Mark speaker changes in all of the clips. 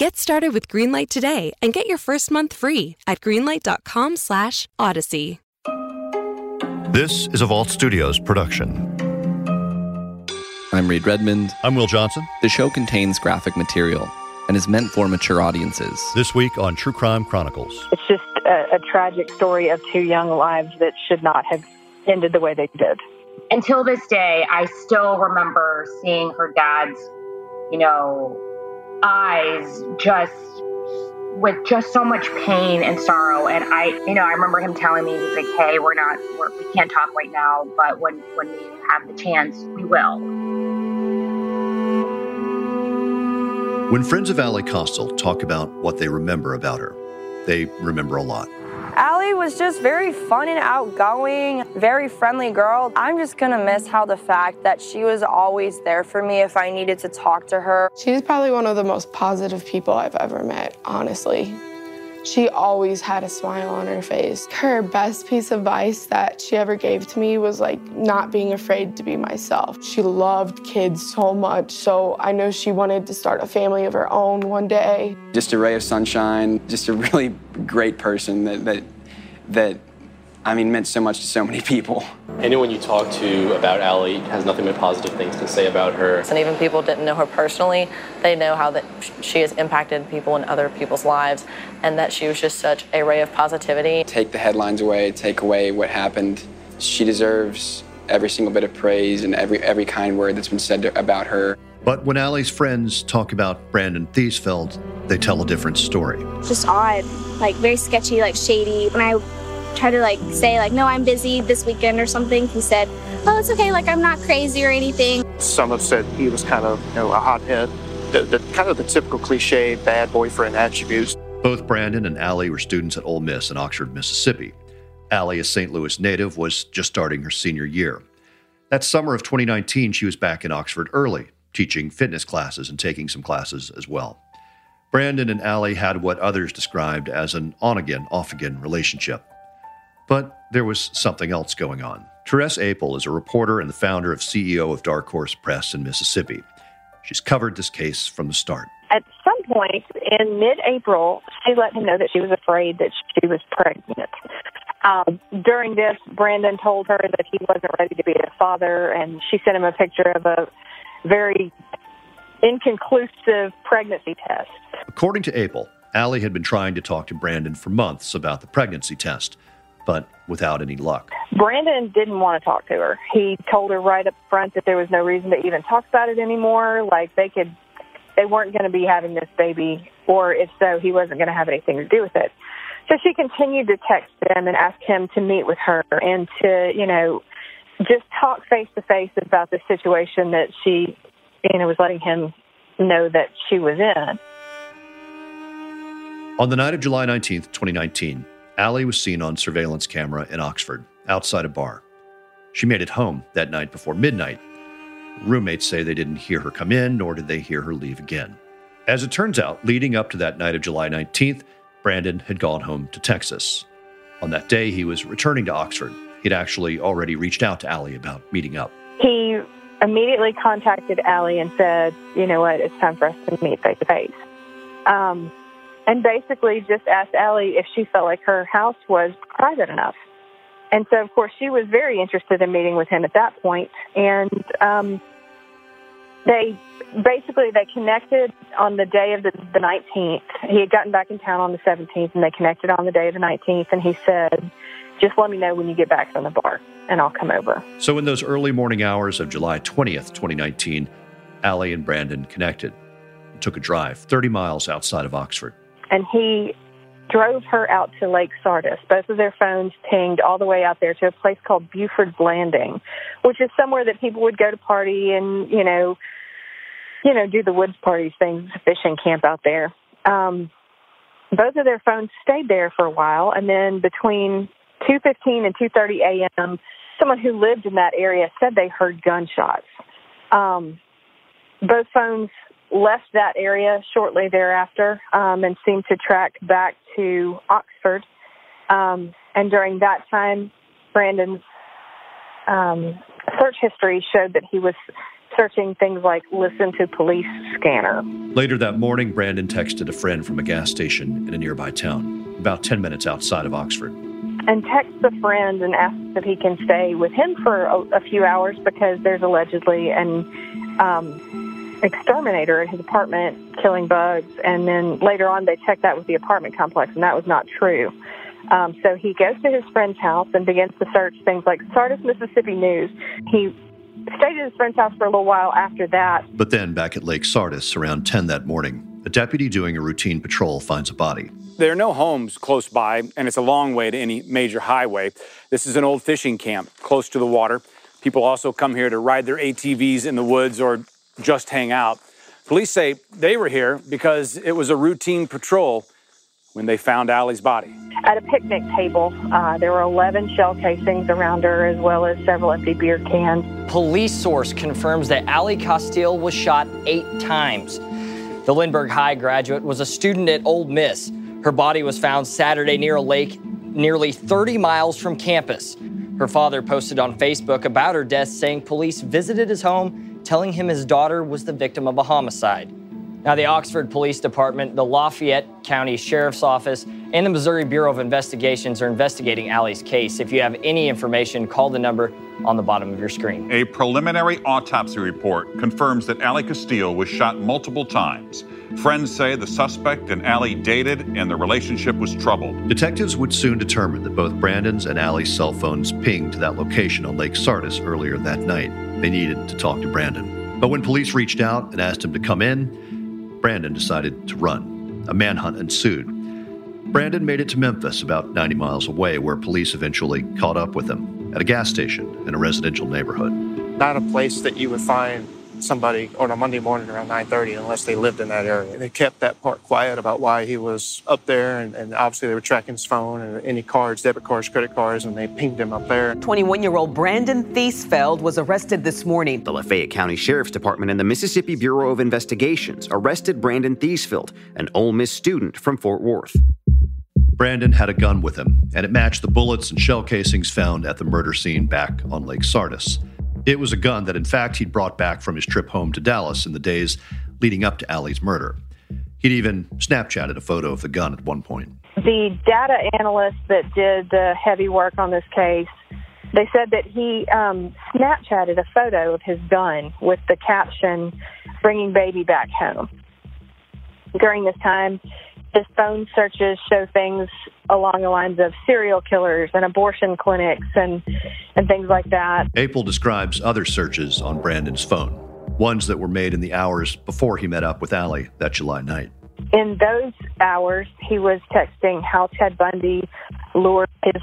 Speaker 1: Get started with Greenlight today and get your first month free at greenlight.com/odyssey.
Speaker 2: This is a Vault Studios production.
Speaker 3: I'm Reed Redmond.
Speaker 2: I'm Will Johnson.
Speaker 3: The show contains graphic material and is meant for mature audiences.
Speaker 2: This week on True Crime Chronicles.
Speaker 4: It's just a, a tragic story of two young lives that should not have ended the way they did.
Speaker 5: Until this day, I still remember seeing her dad's, you know, eyes just with just so much pain and sorrow. And I, you know, I remember him telling me, he's like, "Hey, we're not, we're, we can't talk right now, but when when we have the chance, we will."
Speaker 2: When friends of Allie Kostial talk about what they remember about her, they remember a lot.
Speaker 6: Allie was just very fun and outgoing, very friendly girl. I'm just gonna miss how the fact that she was always there for me if I needed to talk to her.
Speaker 7: She's probably one of the most positive people I've ever met, honestly. She always had a smile on her face. Her best piece of advice that she ever gave to me was like not being afraid to be myself. She loved kids so much, so I know she wanted to start a family of her own one day.
Speaker 8: Just a ray of sunshine, just a really great person that that that I mean meant so much to so many people.
Speaker 9: Anyone you talk to about Allie has nothing but positive things to say about her.
Speaker 6: And even people didn't know her personally, they know how that she has impacted people in other people's lives and that she was just such a ray of positivity.
Speaker 8: Take the headlines away, take away what happened. She deserves every single bit of praise and every every kind word that's been said to, about her.
Speaker 2: But when Allie's friends talk about Brandon Theesfeld, they tell a different story.
Speaker 10: Just odd, like very sketchy, like shady. When I try to like say like no i'm busy this weekend or something he said oh it's okay like i'm not crazy or anything.
Speaker 11: Some have said he was kind of you know a hothead. The, the kind of the typical cliche bad boyfriend attributes.
Speaker 2: Both brandon and allie were students at Ole Miss in oxford mississippi. Allie a st louis native was just starting her senior year. That summer of 2019 she was back in oxford early teaching fitness classes and taking some classes as well. Brandon and allie had what others described as an on-again off-again relationship but there was something else going on. Therese Apel is a reporter and the founder of CEO of Dark Horse Press in Mississippi. She's covered this case from the start.
Speaker 4: At some point in mid April, she let him know that she was afraid that she was pregnant. Um, during this, Brandon told her that he wasn't ready to be a father, and she sent him a picture of a very inconclusive pregnancy test.
Speaker 2: According to Apel, Allie had been trying to talk to Brandon for months about the pregnancy test but without any luck.
Speaker 4: Brandon didn't want to talk to her. He told her right up front that there was no reason to even talk about it anymore. Like they could, they weren't going to be having this baby, or if so, he wasn't going to have anything to do with it. So she continued to text him and ask him to meet with her and to, you know, just talk face to face about the situation that she, you know, was letting him know that she was in.
Speaker 2: On the night of July 19th, 2019, Allie was seen on surveillance camera in Oxford, outside a bar. She made it home that night before midnight. Roommates say they didn't hear her come in, nor did they hear her leave again. As it turns out, leading up to that night of July 19th, Brandon had gone home to Texas. On that day, he was returning to Oxford. He'd actually already reached out to Allie about meeting up.
Speaker 4: He immediately contacted Allie and said, you know what, it's time for us to meet face to face. Um, and basically just asked Allie if she felt like her house was private enough. And so, of course, she was very interested in meeting with him at that point. And um, they basically they connected on the day of the, the 19th. He had gotten back in town on the 17th, and they connected on the day of the 19th. And he said, "Just let me know when you get back from the bar, and I'll come over."
Speaker 2: So, in those early morning hours of July 20th, 2019, Allie and Brandon connected. Took a drive 30 miles outside of Oxford
Speaker 4: and he drove her out to Lake Sardis. Both of their phones pinged all the way out there to a place called Buford's Landing, which is somewhere that people would go to party and, you know, you know, do the woods parties things, fishing camp out there. Um, both of their phones stayed there for a while, and then between 2:15 and 2:30 a.m. Someone who lived in that area said they heard gunshots. Um, both phones left that area shortly thereafter um, and seemed to track back to Oxford. Um, and during that time, Brandon's um, search history showed that he was searching things like listen to police scanner.
Speaker 2: Later that morning, Brandon texted a friend from a gas station in a nearby town, about 10 minutes outside of Oxford.
Speaker 4: And texts a friend and asks if he can stay with him for a, a few hours because there's allegedly an um, exterminator at his apartment killing bugs. And then later on, they checked that with the apartment complex, and that was not true. Um, so he goes to his friend's house and begins to search things like Sardis, Mississippi News. He stayed at his friend's house for a little while after that.
Speaker 2: But then, back at Lake Sardis around 10 that morning, a deputy doing a routine patrol finds a body.
Speaker 12: There are no homes close by, and it's a long way to any major highway. This is an old fishing camp close to the water. People also come here to ride their ATVs in the woods or just hang out. Police say they were here because it was a routine patrol when they found Allie's body.
Speaker 4: At a picnic table, uh, there were 11 shell casings around her, as well as several empty beer cans.
Speaker 13: Police source confirms that Allie Kostial was shot eight times. The Lindbergh High graduate was a student at Ole Miss. Her body was found Saturday near a lake nearly 30 miles from campus. Her father posted on Facebook about her death, saying police visited his home, telling him his daughter was the victim of a homicide. Now, the Oxford Police Department, the Lafayette County Sheriff's Office, and the Missouri Bureau of Investigations are investigating Allie's case. If you have any information, call the number on the bottom of your screen.
Speaker 14: A preliminary autopsy report confirms that Allie Kostial was shot multiple times. Friends say the suspect and Allie dated and the relationship was troubled.
Speaker 2: Detectives would soon determine that both Brandon's and Allie's cell phones pinged to that location on Lake Sardis earlier that night. They needed to talk to Brandon. But when police reached out and asked him to come in, Brandon decided to run. A manhunt ensued. Brandon made it to Memphis, about 90 miles away, where police eventually caught up with him at a gas station in a residential neighborhood.
Speaker 11: Not a place that you would find somebody on a Monday morning around 9:30 unless they lived in that area. They kept that part quiet about why he was up there, and, and, obviously they were tracking his phone and any cards, debit cards, credit cards, and they pinged him up there.
Speaker 15: 21-year-old Brandon Theesfeld was arrested this morning.
Speaker 16: The Lafayette County Sheriff's Department and the Mississippi Bureau of Investigations arrested Brandon Theesfeld, an Ole Miss student from Fort Worth.
Speaker 2: Brandon had a gun with him, and it matched the bullets and shell casings found at the murder scene back on Lake Sardis. It was a gun that, in fact, he'd brought back from his trip home to Dallas in the days leading up to Allie's murder. He'd even Snapchatted a photo of the gun at one point.
Speaker 4: The data analyst that did the heavy work on this case, they said that he um, Snapchatted a photo of his gun with the caption, bringing baby back home. During this time, his phone searches show things along the lines of serial killers and abortion clinics and, and things like that.
Speaker 2: Apel describes other searches on Brandon's phone, ones that were made in the hours before he met up with Allie that July night.
Speaker 4: In those hours, he was texting how Ted Bundy lured his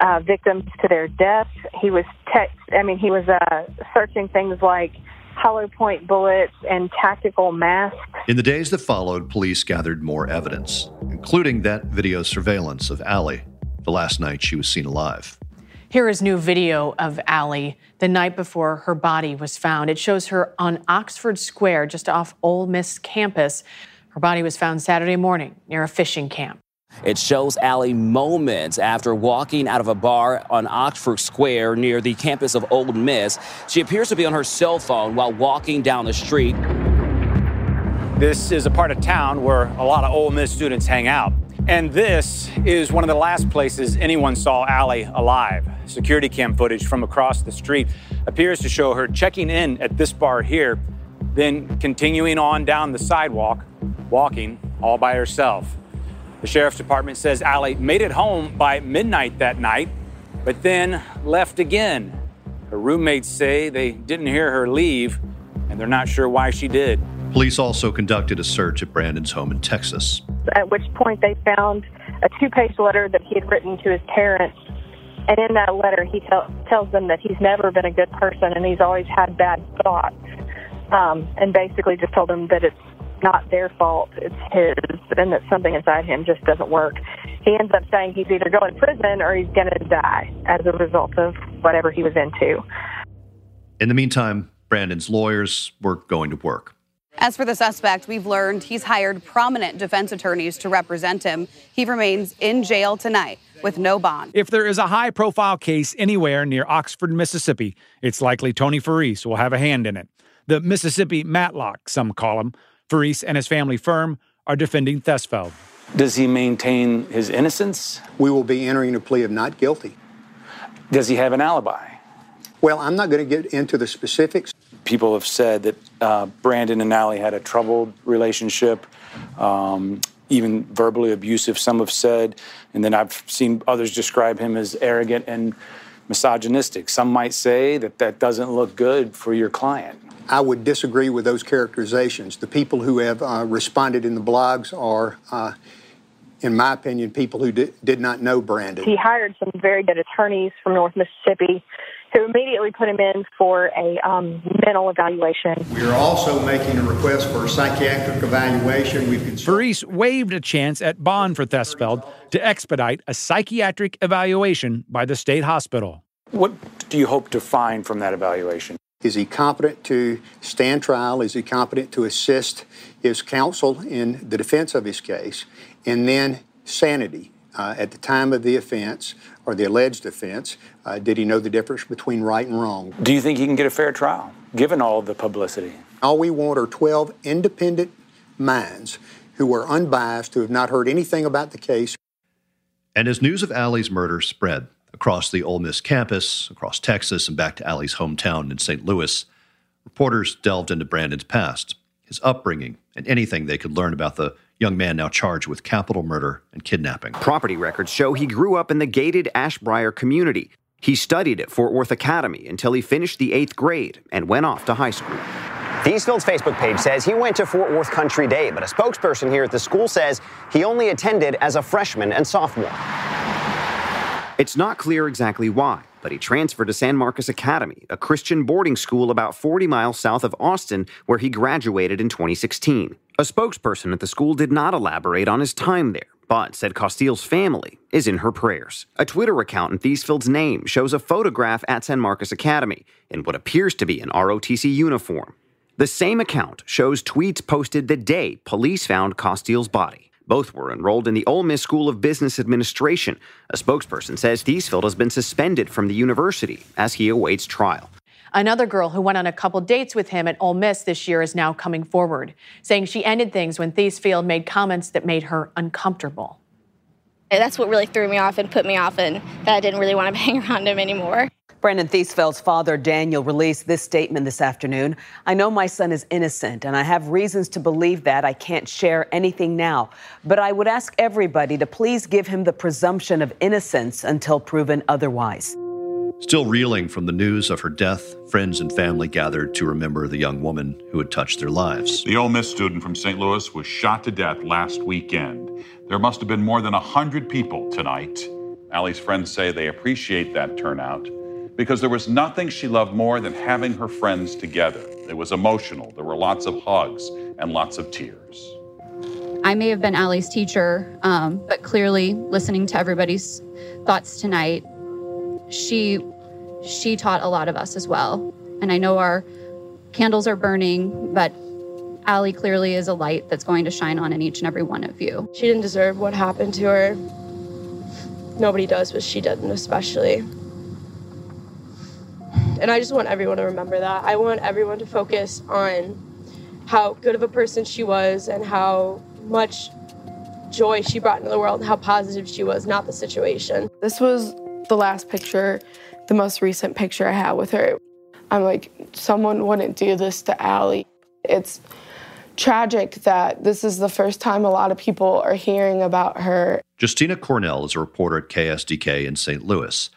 Speaker 4: uh, victims to their death. He was text. I mean, he was uh, searching things like hollow point bullets, and tactical masks.
Speaker 2: In the days that followed, police gathered more evidence, including that video surveillance of Allie the last night she was seen alive.
Speaker 17: Here is new video of Allie the night before her body was found. It shows her on Oxford Square, just off Ole Miss campus. Her body was found Saturday morning near a fishing camp.
Speaker 18: It shows Allie moments after walking out of a bar on Oxford Square near the campus of Ole Miss. She appears to be on her cell phone while walking down the street.
Speaker 12: This is a part of town where a lot of Ole Miss students hang out. And this is one of the last places anyone saw Allie alive. Security cam footage from across the street appears to show her checking in at this bar here, then continuing on down the sidewalk, walking all by herself. The sheriff's department says Allie made it home by midnight that night, but then left again. Her roommates say they didn't hear her leave, and they're not sure why she did.
Speaker 2: Police also conducted a search at Brandon's home in Texas.
Speaker 4: At which point they found a two page letter that he had written to his parents. And in that letter, he tell, tells them that he's never been a good person and he's always had bad thoughts. Um, and basically just told them that it's not their fault, it's his, and that something inside him just doesn't work. He ends up saying he's either going to prison or he's going to die as a result of whatever he was into.
Speaker 2: In the meantime, Brandon's lawyers were going to work.
Speaker 19: As for the suspect, we've learned he's hired prominent defense attorneys to represent him. He remains in jail tonight with no bond.
Speaker 12: If there is a high profile case anywhere near Oxford, Mississippi, it's likely Tony Farese will have a hand in it. The Mississippi Matlock, some call him. Farese and his family firm are defending Theesfeld.
Speaker 20: Does he maintain his innocence?
Speaker 21: We will be entering a plea of not guilty.
Speaker 20: Does he have an alibi?
Speaker 21: Well, I'm not going to get into the specifics.
Speaker 20: People have said that uh, Brandon and Allie had a troubled relationship, um, even verbally abusive, some have said. And then I've seen others describe him as arrogant and misogynistic. Some might say that that doesn't look good for your client.
Speaker 21: I would disagree with those characterizations. The people who have uh, responded in the blogs are, uh, in my opinion, people who di- did not know Brandon.
Speaker 4: He hired some very good attorneys from North Mississippi who immediately put him in for a um, mental evaluation.
Speaker 21: We are also making a request for a psychiatric evaluation. We've
Speaker 12: Farese waived a chance at bond for Theesfeld to expedite a psychiatric evaluation by the state hospital.
Speaker 20: What do you hope to find from that evaluation?
Speaker 21: Is he competent to stand trial? Is he competent to assist his counsel in the defense of his case? And then sanity. Uh, at the time of the offense or the alleged offense, uh, did he know the difference between right and wrong?
Speaker 20: Do you think he can get a fair trial, given all of the publicity?
Speaker 21: All we want are 12 independent minds who are unbiased, who have not heard anything about the case.
Speaker 2: And as news of Allie's murder spread across the Ole Miss campus, across Texas, and back to Allie's hometown in St. Louis, reporters delved into Brandon's past, his upbringing, and anything they could learn about the young man now charged with capital murder and kidnapping.
Speaker 16: Property records show he grew up in the gated Ashbrier community. He studied at Fort Worth Academy until he finished the eighth grade and went off to high school.
Speaker 22: Theesfeld's Facebook page says he went to Fort Worth Country Day, but a spokesperson here at the school says he only attended as a freshman and sophomore.
Speaker 16: It's not clear exactly why, but he transferred to San Marcos Academy, a Christian boarding school about 40 miles south of Austin, where he graduated in 2016. A spokesperson at the school did not elaborate on his time there, but said Kostial's family is in her prayers. A Twitter account in Theesfeld's name shows a photograph at San Marcos Academy in what appears to be an ROTC uniform. The same account shows tweets posted the day police found Kostial's body. Both were enrolled in the Ole Miss School of Business Administration. A spokesperson says Theesfeld has been suspended from the university as he awaits trial.
Speaker 17: Another girl who went on a couple dates with him at Ole Miss this year is now coming forward, saying she ended things when Theesfeld made comments that made her uncomfortable.
Speaker 10: That's what really threw me off and put me off, and that I didn't really want to hang around him anymore.
Speaker 15: Brandon Theesfeld's father, Daniel, released this statement this afternoon. I know my son is innocent, and I have reasons to believe that. I can't share anything now. But I would ask everybody to please give him the presumption of innocence until proven otherwise.
Speaker 2: Still reeling from the news of her death, friends and family gathered to remember the young woman who had touched their lives.
Speaker 14: The Ole Miss student from St. Louis was shot to death last weekend. There must have been more than 100 people tonight. Allie's friends say they appreciate that turnout because there was nothing she loved more than having her friends together. It was emotional. There were lots of hugs and lots of tears.
Speaker 23: I may have been Allie's teacher, um, but clearly, listening to everybody's thoughts tonight, she she taught a lot of us as well. And I know our candles are burning, but Allie clearly is a light that's going to shine on in each and every one of you.
Speaker 7: She didn't deserve what happened to her. Nobody does, but she didn't, especially. And I just want everyone to remember that. I want everyone to focus on how good of a person she was and how much joy she brought into the world and how positive she was, not the situation. This was the last picture, the most recent picture I had with her. I'm like, someone wouldn't do this to Allie. It's tragic that this is the first time a lot of people are hearing about her.
Speaker 2: Justina Cornell is a reporter at KSDK in St. Louis.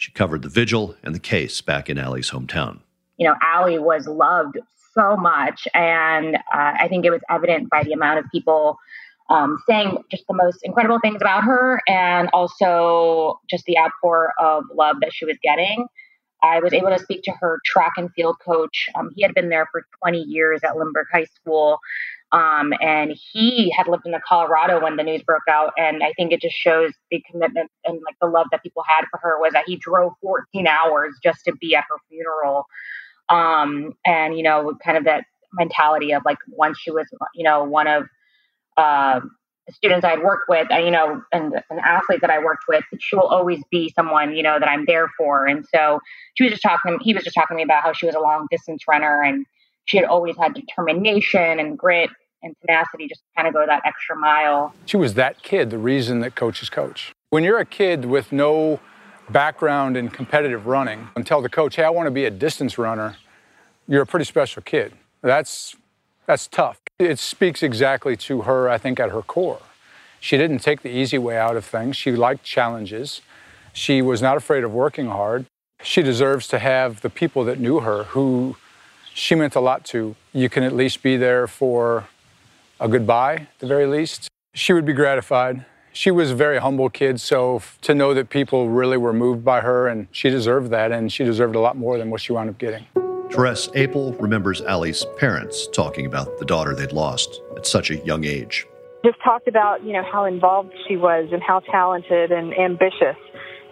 Speaker 2: She covered the vigil and the case back in Allie's hometown.
Speaker 5: You know, Allie was loved so much, and uh, I think it was evident by the amount of people um, saying just the most incredible things about her, and also just the outpour of love that she was getting. I was able to speak to her track and field coach. Um, he had been there for 20 years at Lindbergh High School. Um, and he had lived in the Colorado when the news broke out. And I think it just shows the commitment and like the love that people had for her was that he drove 14 hours just to be at her funeral. Um, and, you know, kind of that mentality of like once she was, you know, one of uh, the students I had worked with, uh, you know, and an athlete that I worked with, she will always be someone, you know, that I'm there for. And so she was just talking, he was just talking to me about how she was a long distance runner and she had always had determination and grit and tenacity just kind of go that extra mile.
Speaker 24: She was that kid, the reason that coaches coach. When you're a kid with no background in competitive running and tell the coach, hey, I want to be a distance runner, you're a pretty special kid. That's that's tough. It speaks exactly to her, I think, at her core. She didn't take the easy way out of things. She liked challenges. She was not afraid of working hard. She deserves to have the people that knew her who she meant a lot to. You can at least be there for a goodbye, at the very least. She would be gratified. She was a very humble kid, so to know that people really were moved by her, and she deserved that, and she deserved a lot more than what she wound up getting.
Speaker 2: Therese Apel remembers Allie's parents talking about the daughter they'd lost at such a young age.
Speaker 4: Just talked about, you know, how involved she was and how talented and ambitious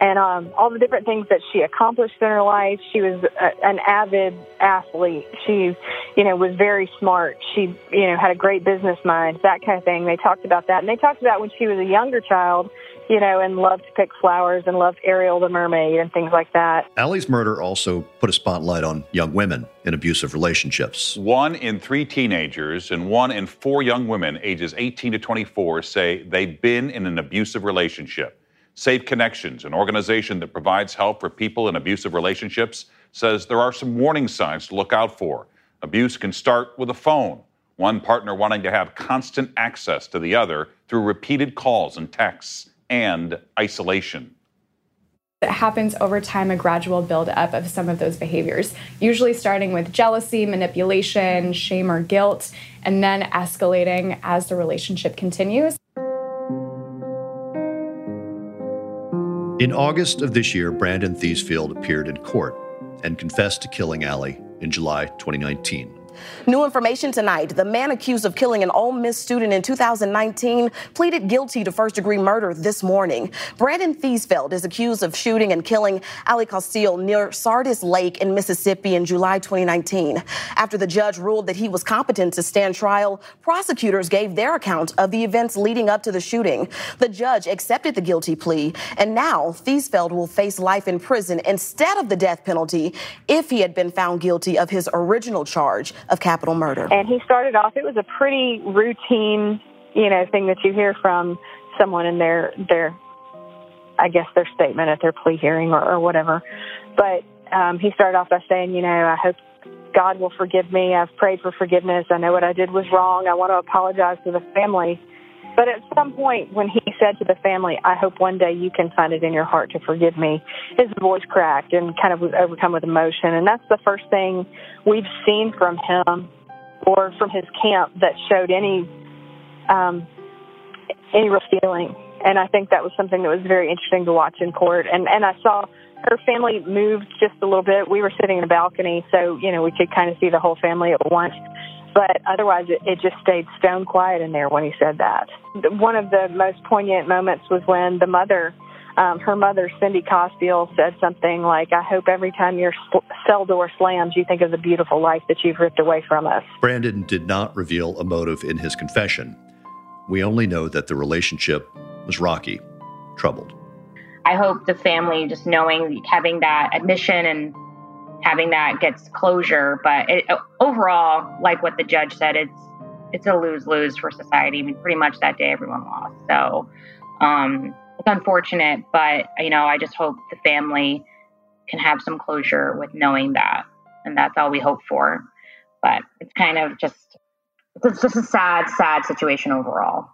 Speaker 4: and um, all the different things that she accomplished in her life. She was a, an avid athlete. She, you know, was very smart. She, you know, had a great business mind, that kind of thing. They talked about that. And they talked about when she was a younger child, you know, and loved to pick flowers and loved Ariel the mermaid and things like that.
Speaker 2: Allie's murder also put a spotlight on young women in abusive relationships.
Speaker 14: One in three teenagers and one in four young women ages 18 to 24 say they've been in an abusive relationship. Safe Connections, an organization that provides help for people in abusive relationships, says there are some warning signs to look out for. Abuse can start with a phone, one partner wanting to have constant access to the other through repeated calls and texts, and isolation.
Speaker 25: It happens over time, a gradual buildup of some of those behaviors, usually starting with jealousy, manipulation, shame, or guilt, and then escalating as the relationship continues.
Speaker 2: In August of this year, Brandon Theesfeld appeared in court and confessed to killing Allie in July 2019.
Speaker 26: New information tonight. The man accused of killing an Ole Miss student in 2019 pleaded guilty to first degree murder this morning. Brandon Theesfeld is accused of shooting and killing Ali Kostial near Sardis Lake in Mississippi in July 2019. After the judge ruled that he was competent to stand trial, prosecutors gave their account of the events leading up to the shooting. The judge accepted the guilty plea, and now Theesfeld will face life in prison instead of the death penalty if he had been found guilty of his original charge of capital murder.
Speaker 4: And he started off, it was a pretty routine, you know, thing that you hear from someone in their, their, I guess their statement at their plea hearing or, or whatever. But um, he started off by saying, you know, I hope God will forgive me. I've prayed for forgiveness. I know what I did was wrong. I want to apologize to the family. But at some point, when he said to the family, I hope one day you can find it in your heart to forgive me, his voice cracked and kind of was overcome with emotion. And that's the first thing we've seen from him or from his camp that showed any um, any real feeling. And I think that was something that was very interesting to watch in court. And and I saw her family moved just a little bit. We were sitting in a balcony, so you know we could kind of see the whole family at once. But otherwise, it, it just stayed stone quiet in there when he said that. One of the most poignant moments was when the mother, um, her mother, Cindy Kostial, said something like, I hope every time your cell door slams, you think of the beautiful life that you've ripped away from us.
Speaker 2: Brandon did not reveal a motive in his confession. We only know that the relationship was rocky, troubled.
Speaker 5: I hope the family, just knowing, having that admission and having that gets closure. But it, overall, like what the judge said, it's it's a lose lose for society. I mean, pretty much that day everyone lost. So um, it's unfortunate, but you know, I just hope the family can have some closure with knowing that, and that's all we hope for. But it's kind of just it's just a sad, sad situation overall.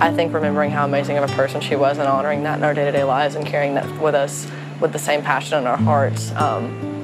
Speaker 6: I think remembering how amazing of a person she was and honoring that in our day to day lives and carrying that with us with the same passion in our hearts. Um,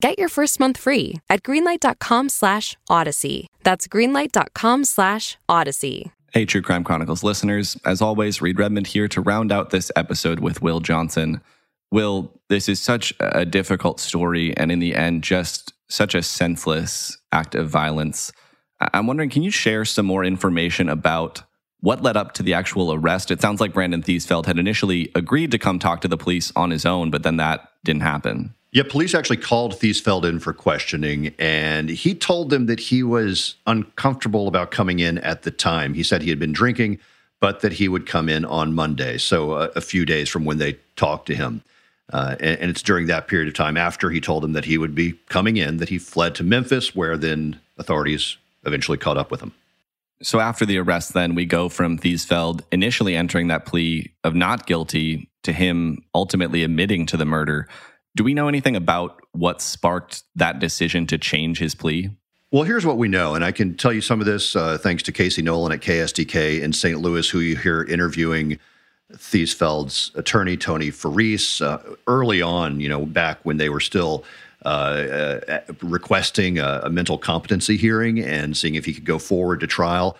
Speaker 27: Get your first month free at greenlight.com slash odyssey. That's greenlight.com slash odyssey.
Speaker 28: Hey, True Crime Chronicles listeners. As always, Reed Redmond here to round out this episode with Will Johnson. Will, this is such a difficult story, and in the end, just such a senseless act of violence. I'm wondering, can you share some more information about what led up to the actual arrest? It sounds like Brandon Theesfeld had initially agreed to come talk to the police on his own, but then that didn't happen.
Speaker 2: Yeah, police actually called Theesfeld in for questioning, and he told them that he was uncomfortable about coming in at the time. He said he had been drinking, but that he would come in on Monday, so a, a few days from when they talked to him. Uh, and, and, it's during that period of time after he told them that he would be coming in that he fled to Memphis, where then authorities eventually caught up with him.
Speaker 28: So after the arrest, then we go from Theesfeld initially entering that plea of not guilty to him ultimately admitting to the murder. Do we know anything about what sparked that decision to change his plea?
Speaker 2: Well, here's what we know, and I can tell you some of this uh, thanks to Casey Nolan at KSDK in St. Louis, who you hear interviewing Theesfeld's attorney, Tony Farese, uh, early on, you know, back when they were still uh, uh, requesting a, a, mental competency hearing and seeing if he could go forward to trial.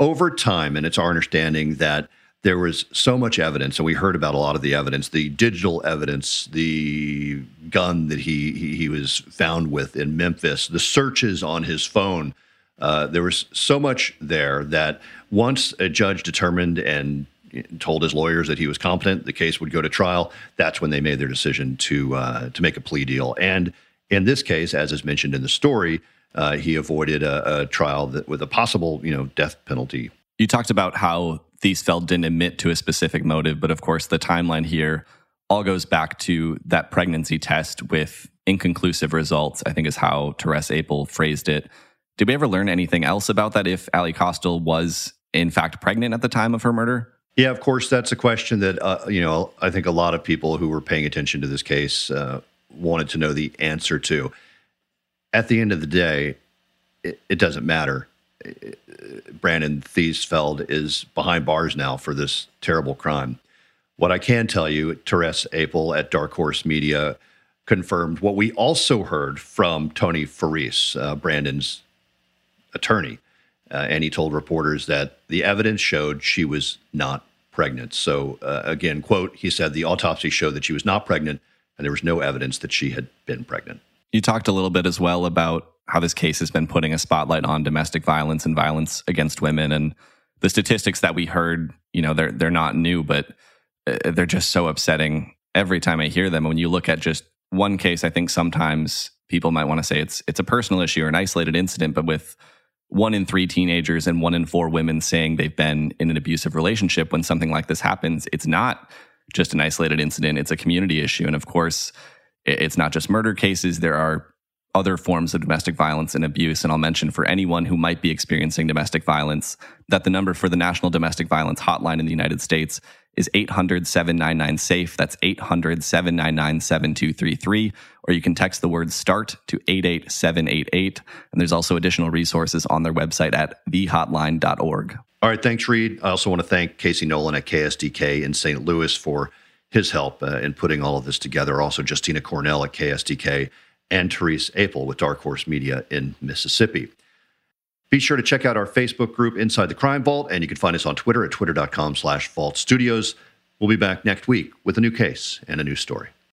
Speaker 2: Over time, and it's our understanding that there was so much evidence, and we heard about a lot of the evidence, the digital evidence, the gun that he he, he was found with in Memphis, the searches on his phone. Uh, there was so much there that once a judge determined and told his lawyers that he was competent, the case would go to trial. That's when they made their decision to uh, to make a plea deal. And in this case, as is mentioned in the story, uh, he avoided a, a trial that, with a possible, you know, death penalty.
Speaker 28: You talked about how Theesfeld didn't admit to a specific motive, but of course, the timeline here all goes back to that pregnancy test with inconclusive results. I think is how Therese Apel phrased it. Did we ever learn anything else about that? If Ali Kostial was in fact pregnant at the time of her murder?
Speaker 2: Yeah, of course, that's a question that uh, you know I think a lot of people who were paying attention to this case uh, wanted to know the answer to. At the end of the day, it, it doesn't matter. Brandon Theesfeld is behind bars now for this terrible crime. What I can tell you, Therese Apel at Dark Horse Media confirmed what we also heard from Tony Farese, uh, Brandon's attorney, uh, and he told reporters that the evidence showed she was not pregnant. So, uh, again, quote, he said the autopsy showed that she was not pregnant and there was no evidence that she had been pregnant.
Speaker 28: You talked a little bit as well about how this case has been putting a spotlight on domestic violence and violence against women. And the statistics that we heard, you know, they're, they're not new, but uh, they're just so upsetting every time I hear them. When you look at just one case, I think sometimes people might want to say it's it's a personal issue or an isolated incident, but with one in three teenagers and one in four women saying they've been in an abusive relationship when something like this happens. It's not just an isolated incident, it's a community issue. And of course, it's not just murder cases, there are other forms of domestic violence and abuse. And I'll mention for anyone who might be experiencing domestic violence that the number for the National Domestic Violence Hotline in the United States is 800 799 SAFE. That's 800 799 7233. Or you can text the word START to 88788. And there's also additional resources on their website at thehotline.org.
Speaker 2: All right. Thanks, Reed. I also want to thank Casey Nolan at KSDK in St. Louis for his help uh, in putting all of this together. Also, Justina Cornell at KSDK and Therese Apel with Dark Horse Media in Mississippi. Be sure to check out our Facebook group, Inside the Crime Vault, and you can find us on Twitter at twitter.com slash vault studios. We'll be back next week with a new case and a new story.